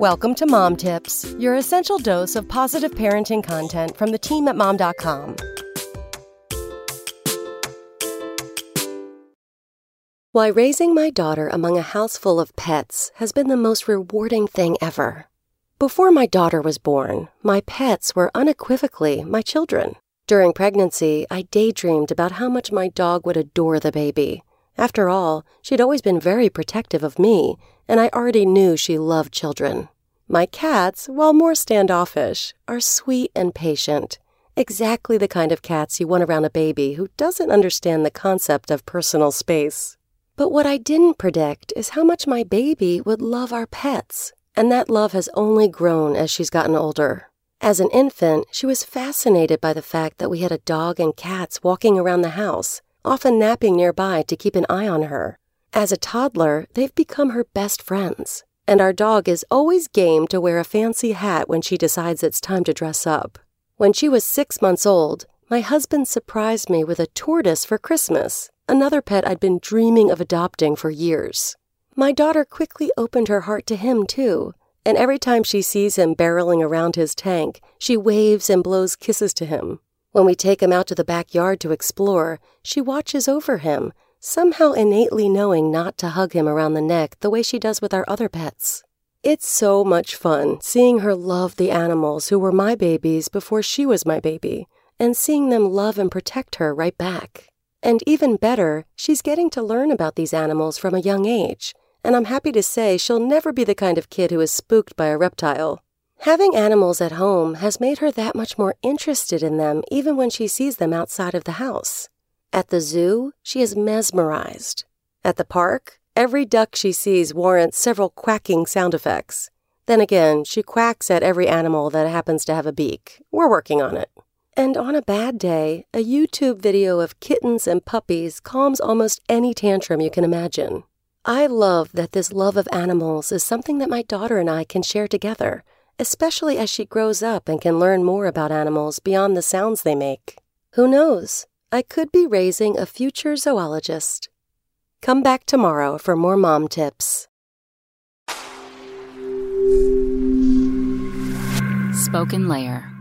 Welcome to Mom Tips, your essential dose of positive parenting content from the team at mom.com. Why raising my daughter among a house full of pets has been the most rewarding thing ever. Before my daughter was born, my pets were unequivocally my children. During pregnancy, I daydreamed about how much my dog would adore the baby. After all, she'd always been very protective of me, and I already knew she loved children. My cats, while more standoffish, are sweet and patient. Exactly the kind of cats you want around a baby who doesn't understand the concept of personal space. But what I didn't predict is how much my baby would love our pets, and that love has only grown as she's gotten older. As an infant, she was fascinated by the fact that we had a dog and cats walking around the house, often napping nearby to keep an eye on her. As a toddler, they've become her best friends, and our dog is always game to wear a fancy hat when she decides it's time to dress up. When she was six months old, my husband surprised me with a tortoise for Christmas, another pet I'd been dreaming of adopting for years. My daughter quickly opened her heart to him, too, and every time she sees him barreling around his tank, she waves and blows kisses to him. When we take him out to the backyard to explore, she watches over him, somehow innately knowing not to hug him around the neck the way she does with our other pets. It's so much fun seeing her love the animals who were my babies before she was my baby, and seeing them love and protect her right back. And even better, she's getting to learn about these animals from a young age and I'm happy to say she'll never be the kind of kid who is spooked by a reptile. Having animals at home has made her that much more interested in them even when she sees them outside of the house. At the zoo, she is mesmerized. At the park, every duck she sees warrants several quacking sound effects. Then again, she quacks at every animal that happens to have a beak. We're working on it. And on a bad day, a YouTube video of kittens and puppies calms almost any tantrum you can imagine. I love that this love of animals is something that my daughter and I can share together, especially as she grows up and can learn more about animals beyond the sounds they make. Who knows? I could be raising a future zoologist. Come back tomorrow for more mom tips. SpokenLayer